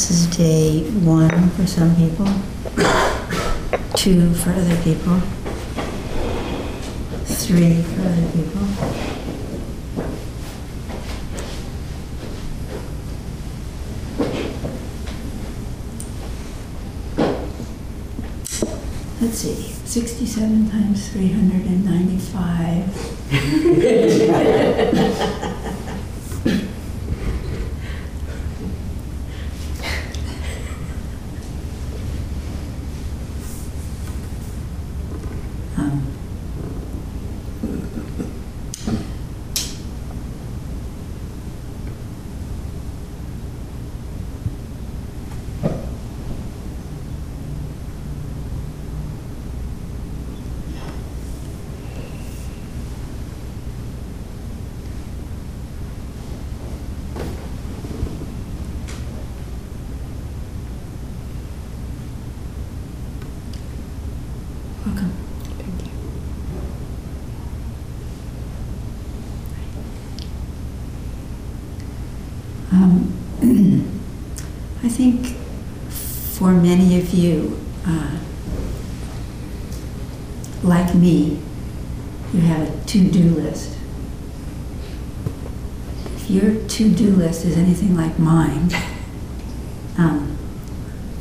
This is day one for some people, two for other people, three for other people. Let's see, 67 times 395. Um, Welcome. Um, I think for many of you, uh, like me, you have a to-do list. If your to-do list is anything like mine, um,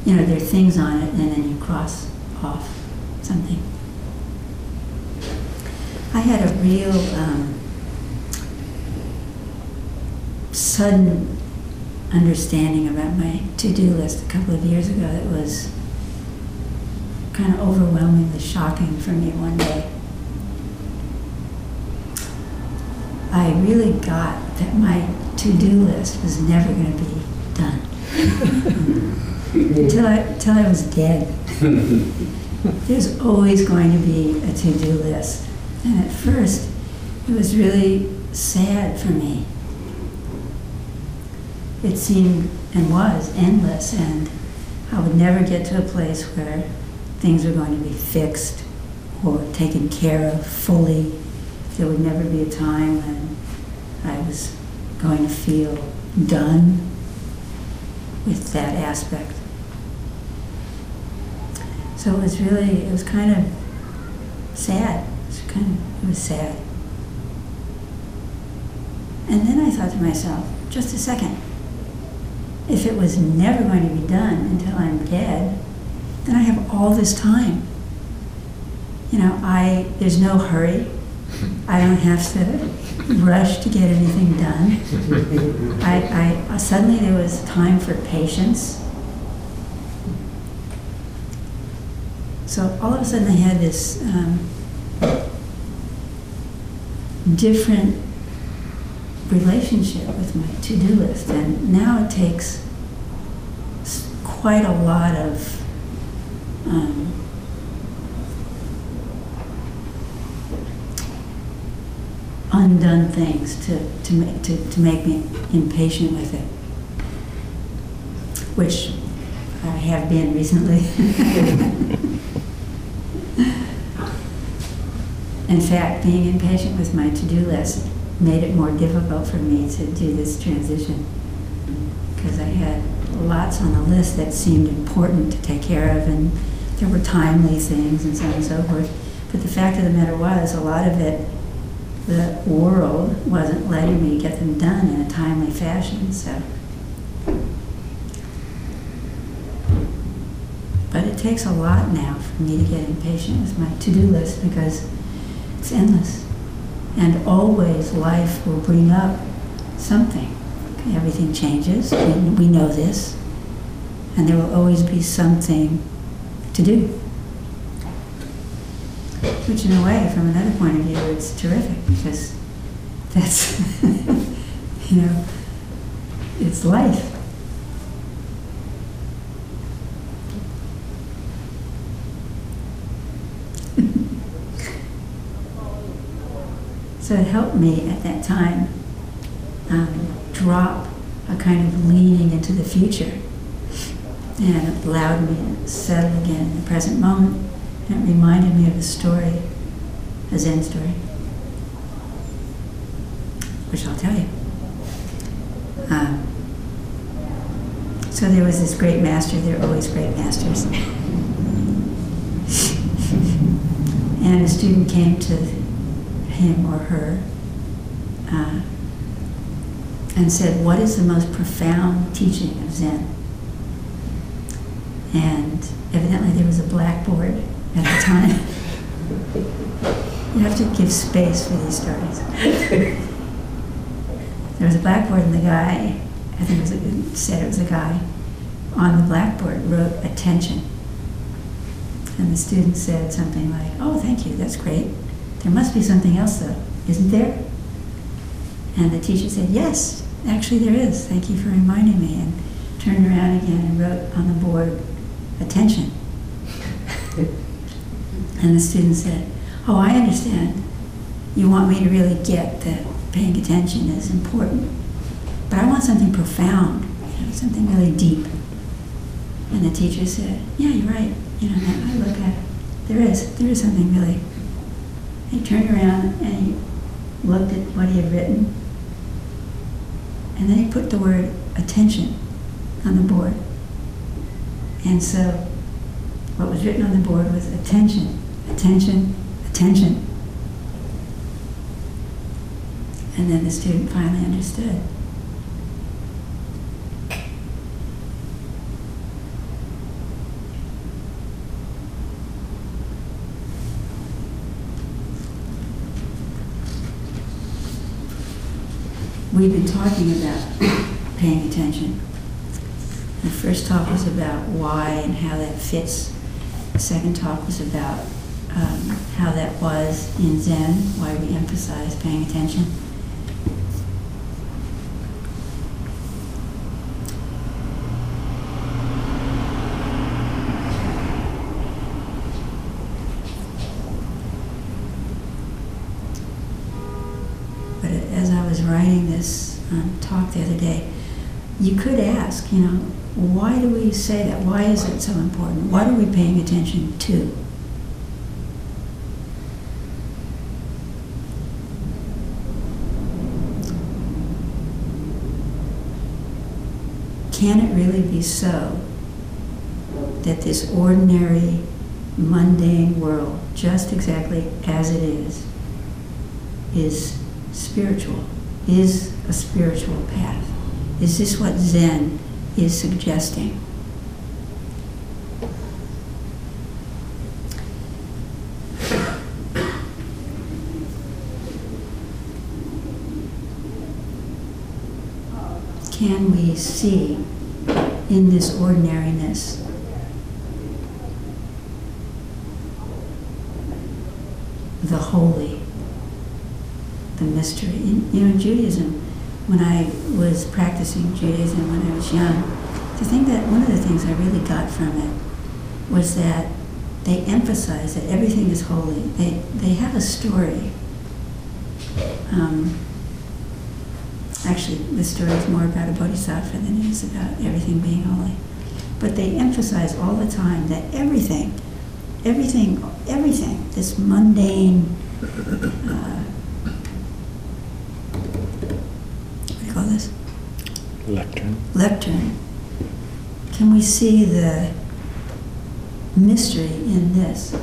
you know, there are things on it and then you cross off something. I had a real um, sudden understanding about my to-do list a couple of years ago that was kind of overwhelmingly shocking for me one day. I really got that my to-do list was never going to be done until I, until I was dead. There's always going to be a to-do list. And at first, it was really sad for me. It seemed and was endless, and I would never get to a place where things were going to be fixed or taken care of fully. There would never be a time when I was going to feel done with that aspect. So it was really, it was kind of sad. It was kind of, it was sad. And then I thought to myself, just a second. If it was never going to be done until I'm dead, then I have all this time. You know, I there's no hurry. I don't have to rush to get anything done. I, I suddenly there was time for patience. So all of a sudden I had this um, different relationship with my to-do list, and now it takes quite a lot of um, undone things to, to, make, to, to make me impatient with it, which I have been recently. In fact, being impatient with my to-do list made it more difficult for me to do this transition because I had lots on the list that seemed important to take care of, and there were timely things and so on and so forth. But the fact of the matter was, a lot of it, the world wasn't letting me get them done in a timely fashion. So, but it takes a lot now for me to get impatient with my to-do list because it's endless. And always life will bring up something. Everything changes. We, we know this. And there will always be something to do. Which, in a way, from another point of view, it's terrific because that's, you know, it's life. So it helped me at that time um, drop a kind of leaning into the future. And allowed me to settle again in the present moment. And it reminded me of a story, a Zen story, which I'll tell you. Um, So there was this great master, there are always great masters. and a student came to him or her uh, and said, What is the most profound teaching of Zen? And evidently there was a blackboard at the time. you have to give space for these stories. there was a blackboard, and the guy, I think it was a, said it was a guy, on the blackboard wrote attention. And the student said something like, Oh, thank you, that's great. There must be something else, though, isn't there? And the teacher said, Yes, actually there is. Thank you for reminding me. And turned around again and wrote on the board, Attention. and the student said, Oh, I understand. You want me to really get that paying attention is important. But I want something profound, you know, something really deep. And the teacher said, Yeah, you're right. You know, I look at it. There is, there is something really. He turned around and he looked at what he had written. And then he put the word attention on the board. And so what was written on the board was attention, attention, attention. And then the student finally understood. We've been talking about paying attention. The first talk was about why and how that fits. The second talk was about um, how that was in Zen, why we emphasize paying attention. But as I was writing this um, talk the other day, you could ask, you know, why do we say that? Why is it so important? What are we paying attention to? Can it really be so that this ordinary, mundane world, just exactly as it is, is spiritual, is a spiritual path? Is this what Zen is suggesting? Can we see in this ordinariness the holy, the mystery? In, you know, in Judaism, when I was practicing Judaism when I was young, the thing that one of the things I really got from it was that they emphasize that everything is holy. They they have a story. Um, actually, the story is more about a bodhisattva than it is about everything being holy. But they emphasize all the time that everything, everything, everything, this mundane. Uh, what do you call this? Lectern. lectern, can we see the mystery in this?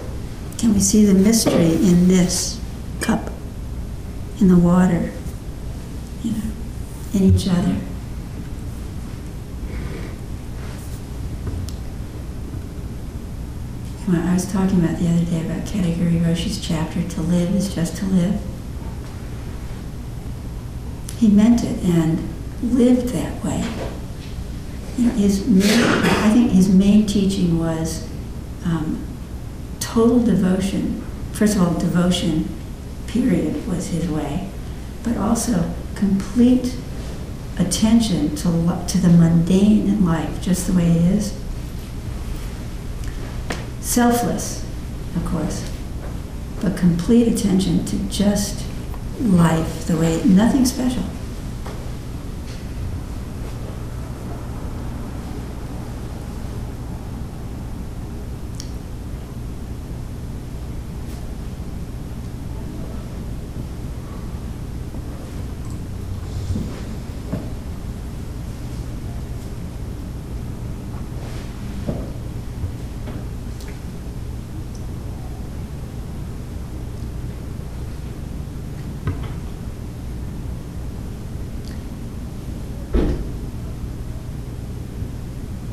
Can we see the mystery in this cup, in the water, you know, in each other? I was talking about the other day about Katagiri Roshi's chapter, To Live is Just to Live. He meant it and lived that way. His main, I think his main teaching was um, total devotion. First of all, devotion, period, was his way, but also complete attention to to the mundane in life, just the way it is. Selfless, of course, but complete attention to just life, the way nothing special.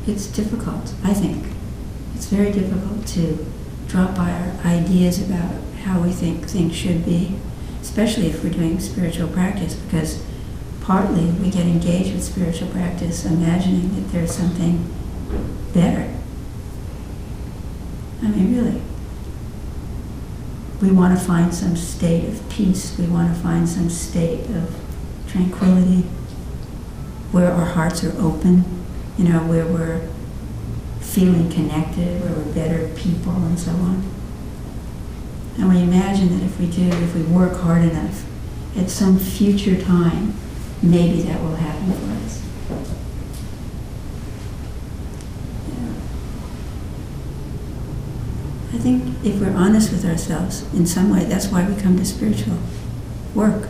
It's difficult, I think. It's very difficult to drop our ideas about how we think things should be, especially if we're doing spiritual practice, because partly we get engaged with spiritual practice imagining that there's something better. I mean, really. We want to find some state of peace. We want to find some state of tranquility where our hearts are open, you know, where we're feeling connected, where we're better people, and so on. And we imagine that if we do, if we work hard enough, at some future time, maybe that will happen for us. I think if we're honest with ourselves in some way, that's why we come to spiritual work.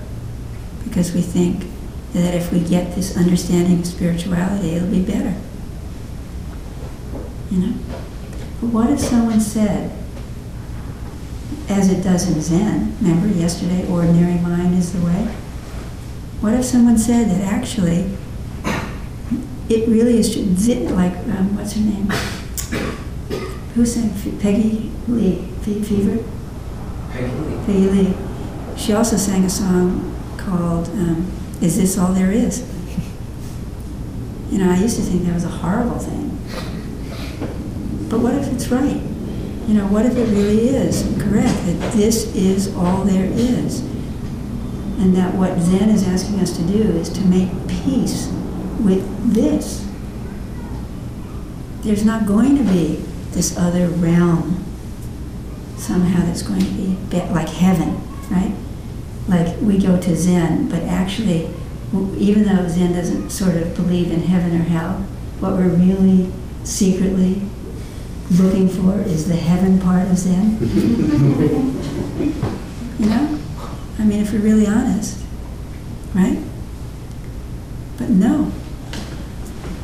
Because we think that if we get this understanding of spirituality, it'll be better. You know? But what if someone said, as it does in Zen, remember yesterday, ordinary mind is the way? What if someone said that actually it really is like, um, what's her name? Who sang Peggy Lee, Fever? Peggy Lee. Peggy Lee. She also sang a song called um, Is This All There Is? You know, I used to think that was a horrible thing. But what if it's right? You know, what if it really is correct, that this is all there is? And that what Zen is asking us to do is to make peace with this. There's not going to be this other realm somehow that's going to be like heaven, right? Like we go to Zen, but actually, even though Zen doesn't sort of believe in heaven or hell, what we're really secretly looking for is the heaven part of Zen. you know? I mean, if we're really honest, right? But no.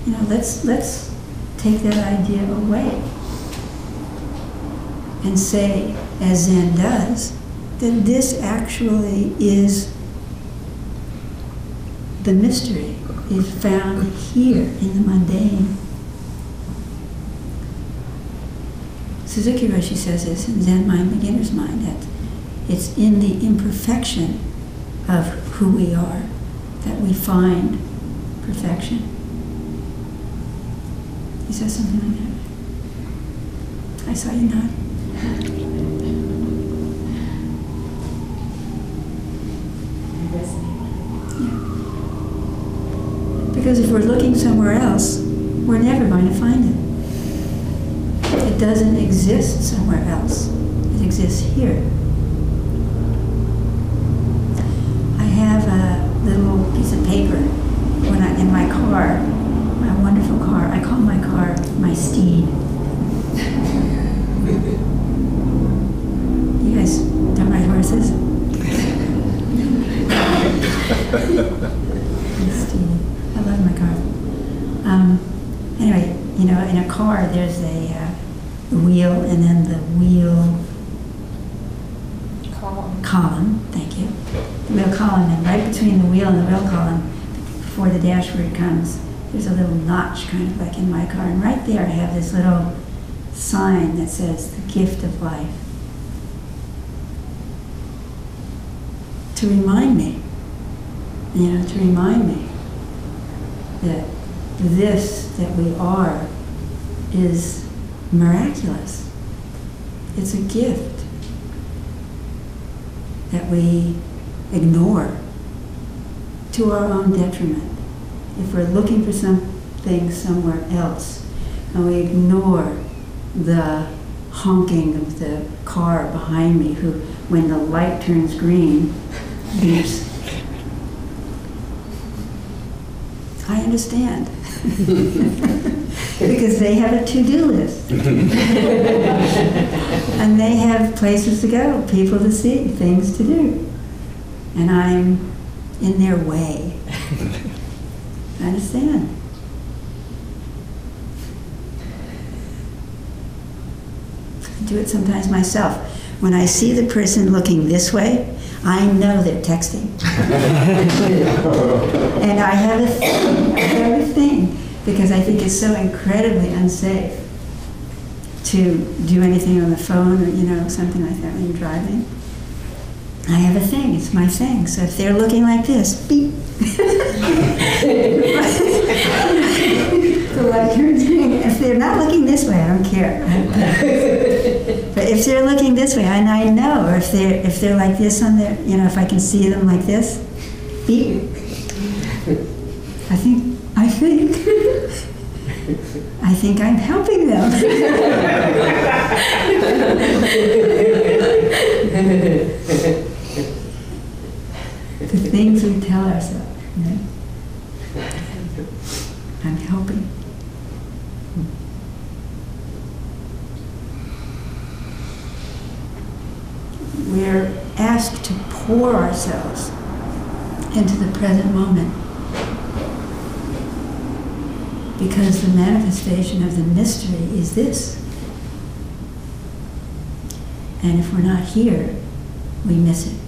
You know, let's let's take that idea away and say, as Zen does, that this actually is the mystery is found here in the mundane. Suzuki Roshi says this in Zen Mind, Beginner's Mind, that it's in the imperfection of who we are that we find perfection. He says something like that. I saw you nod. Because if we're looking somewhere else, we're never going to find it. It doesn't exist somewhere else. It exists here. I have a little piece of paper when I in my car, my wonderful car. I call my car my steed. You guys don't ride horses? I love my car. Um, anyway, you know, in a car, there's a uh, wheel and then the wheel Column. column. Thank you. The wheel column, and right between the wheel and the wheel column, before the dashboard comes, there's a little notch, kind of like in my car. And right there, I have this little sign that says the gift of life. To remind me, you know, to remind me that this that we are is miraculous. It's a gift that we ignore to our own detriment. If we're looking for something somewhere else and we ignore the honking of the car behind me who, when the light turns green, beeps. I understand. because they have a to-do list. and they have places to go, people to see, things to do. And I'm in their way. I understand. I do it sometimes myself. When I see the person looking this way, I know they're texting. and I have a thing, I have a thing because I think it's so incredibly unsafe to do anything on the phone or, you know, something like that when you're driving. I have a thing, it's my thing. So if they're looking like this, beep. the left turn thing. If they're not looking this way, I don't care. but if they're looking this way, and I know, or if they're if they're like this on their, you know, if I can see them like this, beep. I think think I think I'm helping them. the things we tell ourselves. I'm helping. We're asked to pour ourselves into the present moment because the manifestation of the mystery is this. And if we're not here, we miss it.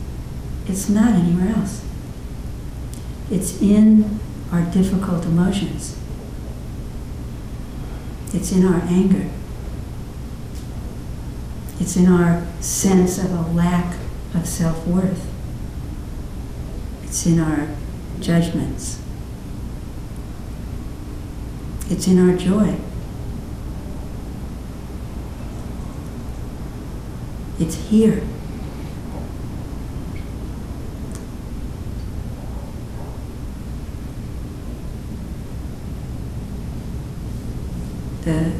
It's not anywhere else. It's in our difficult emotions. It's in our anger. It's in our sense of a lack of self worth. It's in our judgments. It's in our joy. It's here. the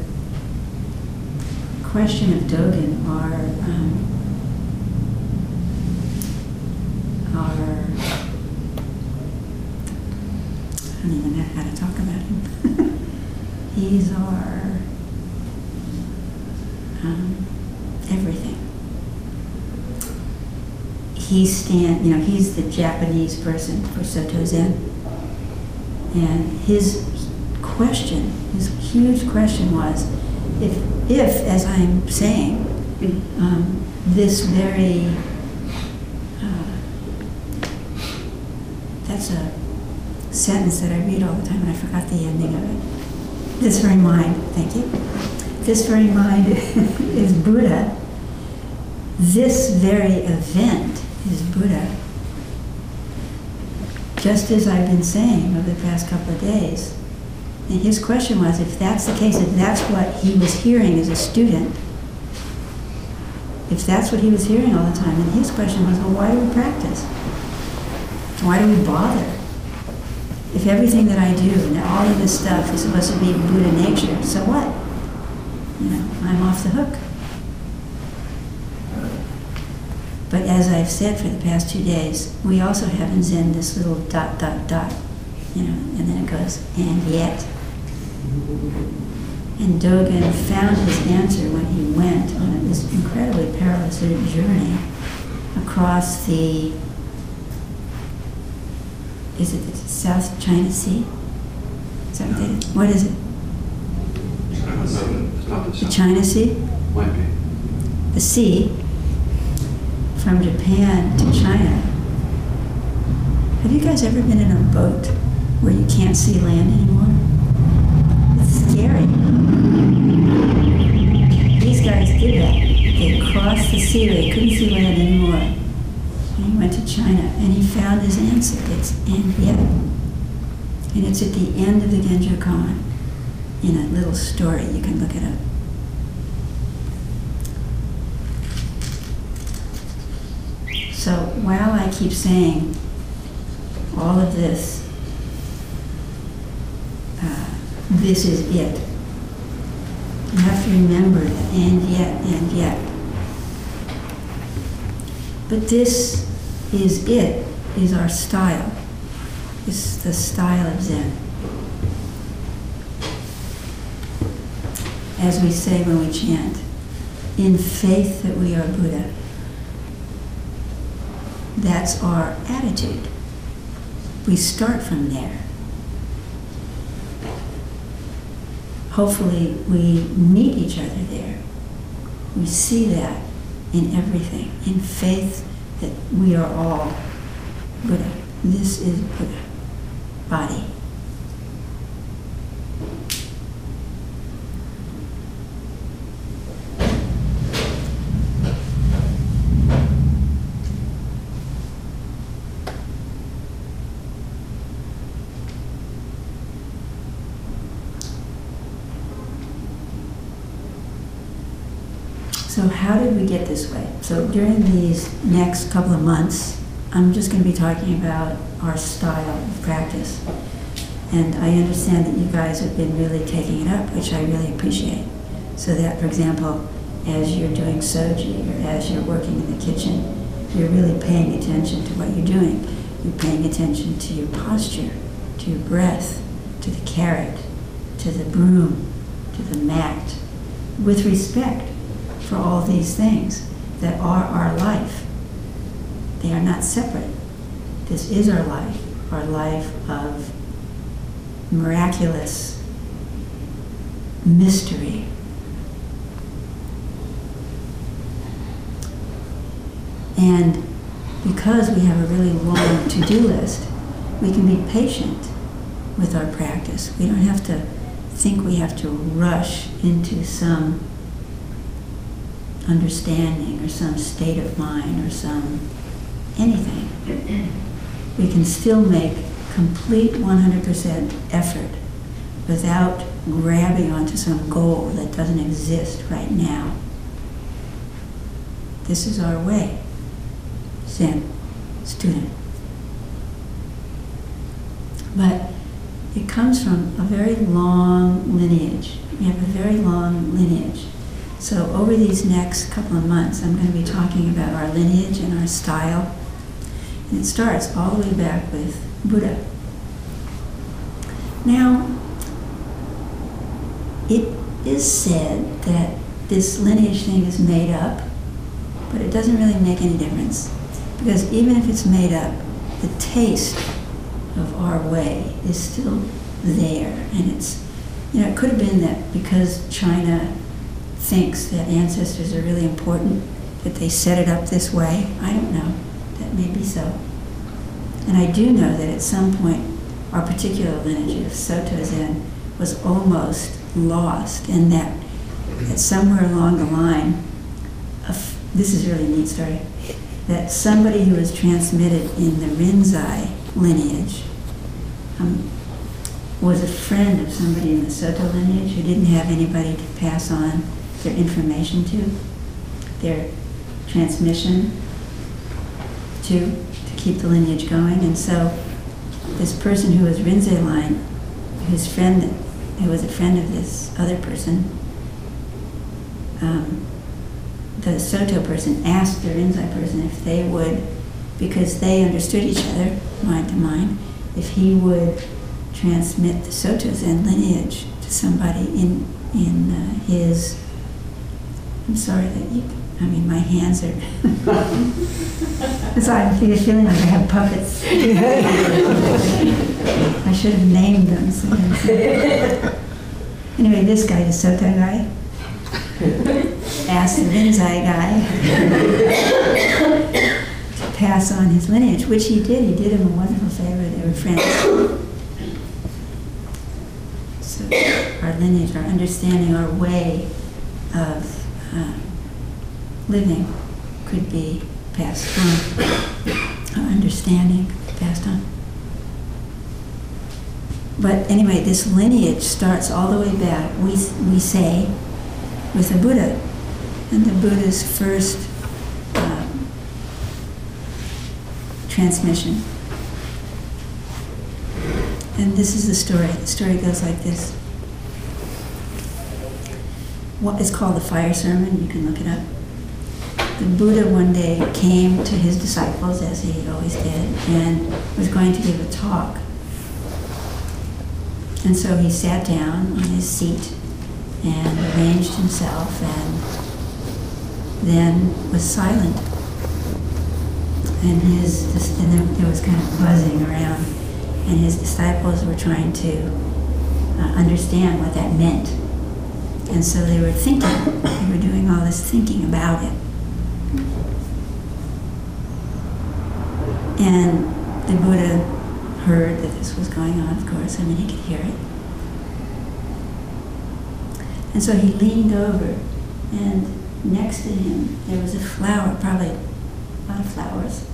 question of Dogen are um, are I don't even know how to talk about him. He's our um, everything. He stand, you know, he's the Japanese person for Soto Zen, and his question, his huge question was, if, if as I'm saying, um, this very, uh, that's a sentence that I read all the time and I forgot the ending of it. This very mind, thank you. This very mind is Buddha. This very event is Buddha. Just as I've been saying over the past couple of days, and his question was if that's the case, if that's what he was hearing as a student, if that's what he was hearing all the time, then his question was, well, why do we practice? Why do we bother? If everything that I do and all of this stuff is supposed to be Buddha nature, so what? You know, I'm off the hook. But as I've said for the past two days, we also have in Zen this little dot, dot, dot, you know, and then it goes, and yet. And Dogen found his answer when he went on this incredibly perilous journey across the, is it the South China Sea? That what, is it? The China Sea? The sea from Japan to China. Have you guys ever been in a boat where you can't see land anymore? It's scary. These guys did that. They crossed the sea, they couldn't see land anymore. China and he found his answer. It's and yet. And it's at the end of the Genjo Koan in a little story. You can look it up. So while I keep saying all of this, uh, this is it. You have to remember that, and yet, and yet. But this is it, is our style. is the style of Zen. As we say when we chant, in faith that we are Buddha. That's our attitude. We start from there. Hopefully, we meet each other there. We see that in everything, in faith that we are all Buddha. This is Buddha body. So how did we get this so during these next couple of months, I'm just going to be talking about our style of practice. And I understand that you guys have been really taking it up, which I really appreciate. So that, for example, as you're doing soji or as you're working in the kitchen, you're really paying attention to what you're doing. You're paying attention to your posture, to your breath, to the carrot, to the broom, to the mat, with respect for all these things that are our life. They are not separate. This is our life, our life of miraculous mystery. And because we have a really long to do list, we can be patient with our practice. We don't have to think we have to rush into some understanding or some state of mind or some anything. We can still make complete 100% effort without grabbing onto some goal that doesn't exist right now. This is our way. Zen student. But it comes from a very long lineage. We have a very long lineage. So over these next couple of months, I'm going to be talking about our lineage and our style. And it starts all the way back with Buddha. Now, it is said that this lineage thing is made up, but it doesn't really make any difference. Because even if it's made up, the taste of our way is still there. And it's, you know, it could have been that because China thinks that ancestors are really important, that they set it up this way. I don't know. That may be so. And I do know that at some point, our particular lineage of Soto Zen was almost lost, and that, that somewhere along the line, this is really a neat story, that somebody who was transmitted in the Rinzai lineage um, was a friend of somebody in the Soto lineage who didn't have anybody to pass on their information to, their transmission to, to keep the lineage going. And so this person who was Rinzai line, whose friend, who was a friend of this other person, um, the Soto person asked the Rinzai person if they would, because they understood each other, mind to mind, if he would transmit the Soto Zen lineage to somebody in, in uh, his I'm sorry that you, I mean, my hands are. it's like I feeling like I have puppets. I should have named them. Anyway, this guy, the Soto guy, asked the Rinzai guy to pass on his lineage, which he did. He did him a wonderful favor. They were friends. So our lineage, our understanding, our way of uh, living could be passed on, understanding passed on. But anyway, this lineage starts all the way back, we, we say, with the Buddha. And the Buddha's first um, transmission. And this is the story. The story goes like this what is called the fire sermon. You can look it up. The Buddha one day came to his disciples, as he always did, and was going to give a talk. And so he sat down on his seat and arranged himself and then was silent. And his and there was kind of buzzing around, and his disciples were trying to uh, understand what that meant. And so they were thinking, they were doing all this thinking about it. And the Buddha heard that this was going on, of course. I mean, he could hear it. And so he leaned over, and next to him there was a flower, probably a lot of flowers,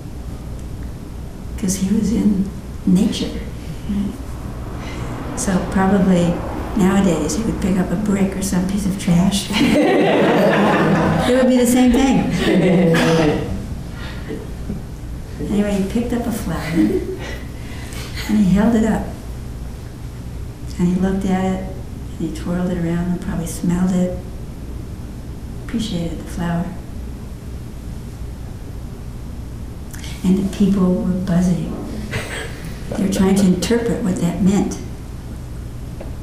because he was in nature. Right? So probably Nowadays, he would pick up a brick or some piece of trash. it would be the same thing. Anyway, he picked up a flower and he held it up. And he looked at it and he twirled it around and probably smelled it, appreciated the flower. And the people were buzzing. They were trying to interpret what that meant.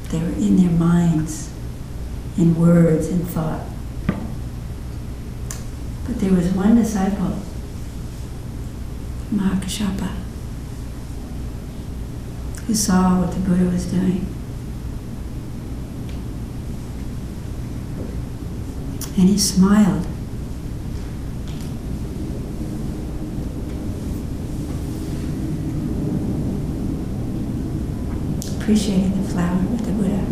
They were in their minds, in words in thought. But there was one disciple, Mahakashapa, who saw what the Buddha was doing. And he smiled. Appreciating the flower with the Buddha.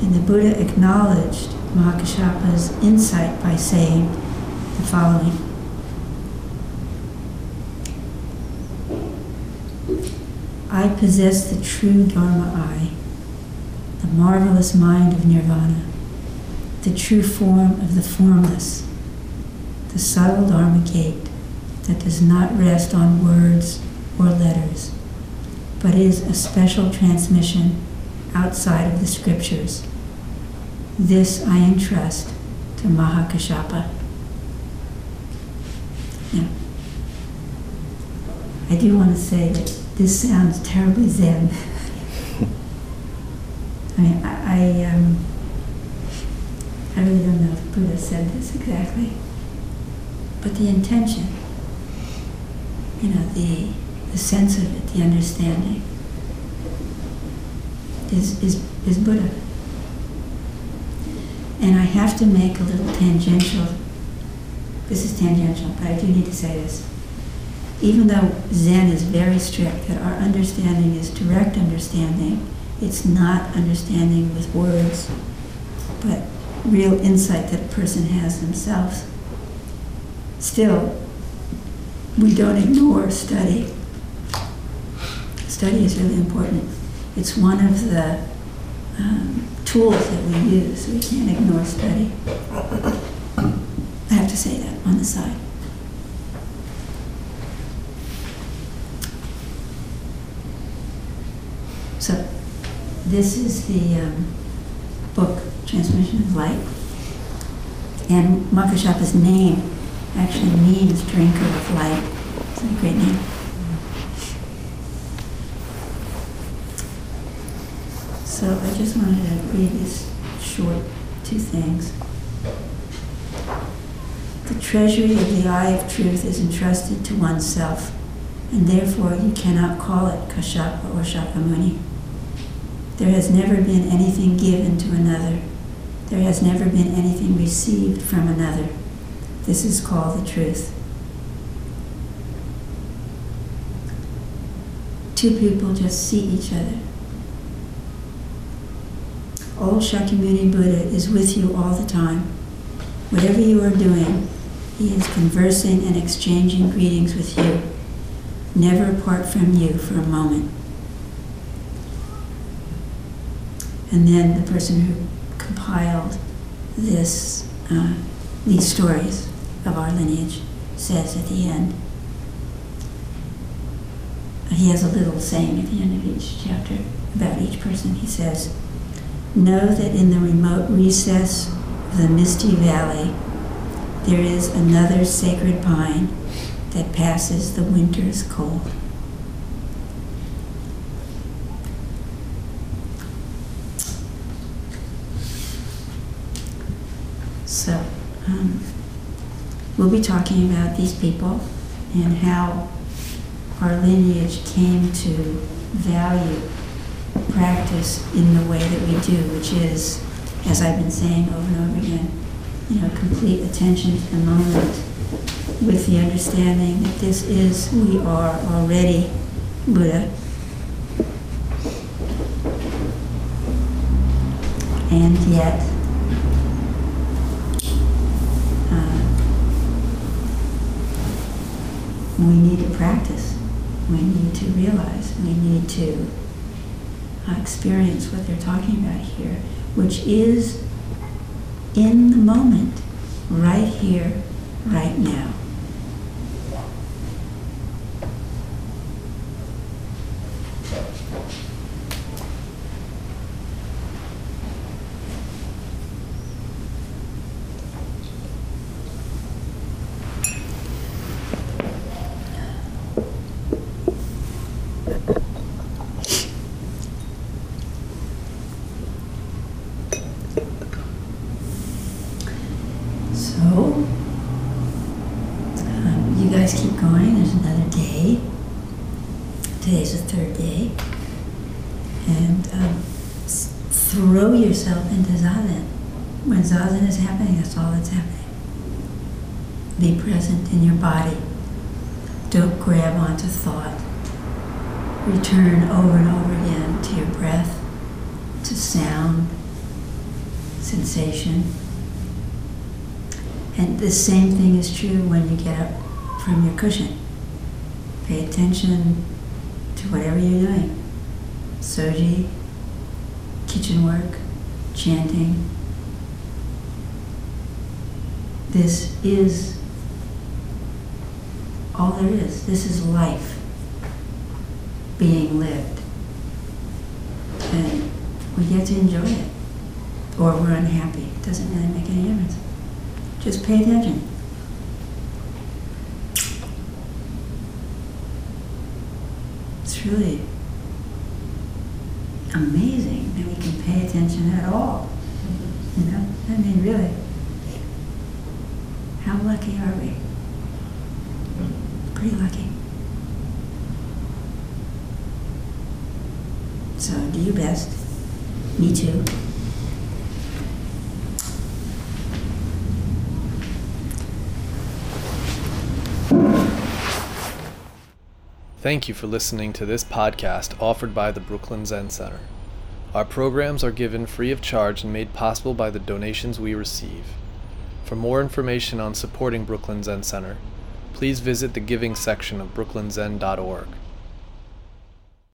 And the Buddha acknowledged Mahakashapa's insight by saying the following. I possess the true Dharma eye, the marvelous mind of nirvana, the true form of the formless, the subtle Dharma gate that does not rest on words or letters, but is a special transmission outside of the scriptures. This I entrust to Mahakashapa. Now, I do want to say that this sounds terribly Zen. I mean, I, I, um, I really don't know if Buddha said this exactly, but the intention, you know, the, the sense of it, the understanding, is, is, is Buddha. And I have to make a little tangential, this is tangential, but I do need to say this even though Zen is very strict, that our understanding is direct understanding, it's not understanding with words, but real insight that a person has themselves. Still, we don't ignore study. Study is really important. It's one of the um, tools that we use. We can't ignore study. I have to say that on the side. So this is the um, book, Transmission of Light. And Mahakashapa's name actually means drinker of light. It's a great name. So I just wanted to read these short two things. The treasury of the eye of truth is entrusted to oneself, and therefore you cannot call it Kashapa or Shakyamuni. There has never been anything given to another. There has never been anything received from another. This is called the truth. Two people just see each other. Old Shakyamuni Buddha is with you all the time. Whatever you are doing, he is conversing and exchanging greetings with you, never apart from you for a moment. And then the person who compiled this, uh, these stories of our lineage says at the end, he has a little saying at the end of each chapter about each person. He says, Know that in the remote recess of the misty valley there is another sacred pine that passes the winter's cold. So, um, we'll be talking about these people and how our lineage came to value practice in the way that we do, which is, as I've been saying over and over again, you know, complete attention to the moment with the understanding that this is, we are already Buddha. And yet, we need to practice. we need to realize, we need to uh, experience what they're talking about here, which is in the moment, right here, right now. So, um, you guys keep going. There's another day. Today's the third day. And um, s- throw yourself into zazen. When zazen is happening, that's all that's happening. Be present in your body. Don't grab onto thought. Return over and over again to your breath, to sound, sensation. And the same thing is true when you get up from your cushion. Pay attention to whatever you're doing. Soji, kitchen work, chanting. This is all there is. This is life being lived. And we get to enjoy it. Or we're unhappy. It doesn't really make any difference. Just pay attention. It's really amazing pay attention at all. You know, I mean, really. How lucky are we? Pretty lucky. So, do your best. Me too. Thank you for listening to this podcast offered by the Brooklyn Zen Center. Our programs are given free of charge and made possible by the donations we receive. For more information on supporting Brooklyn Zen Center, please visit the giving section of brooklynzen.org.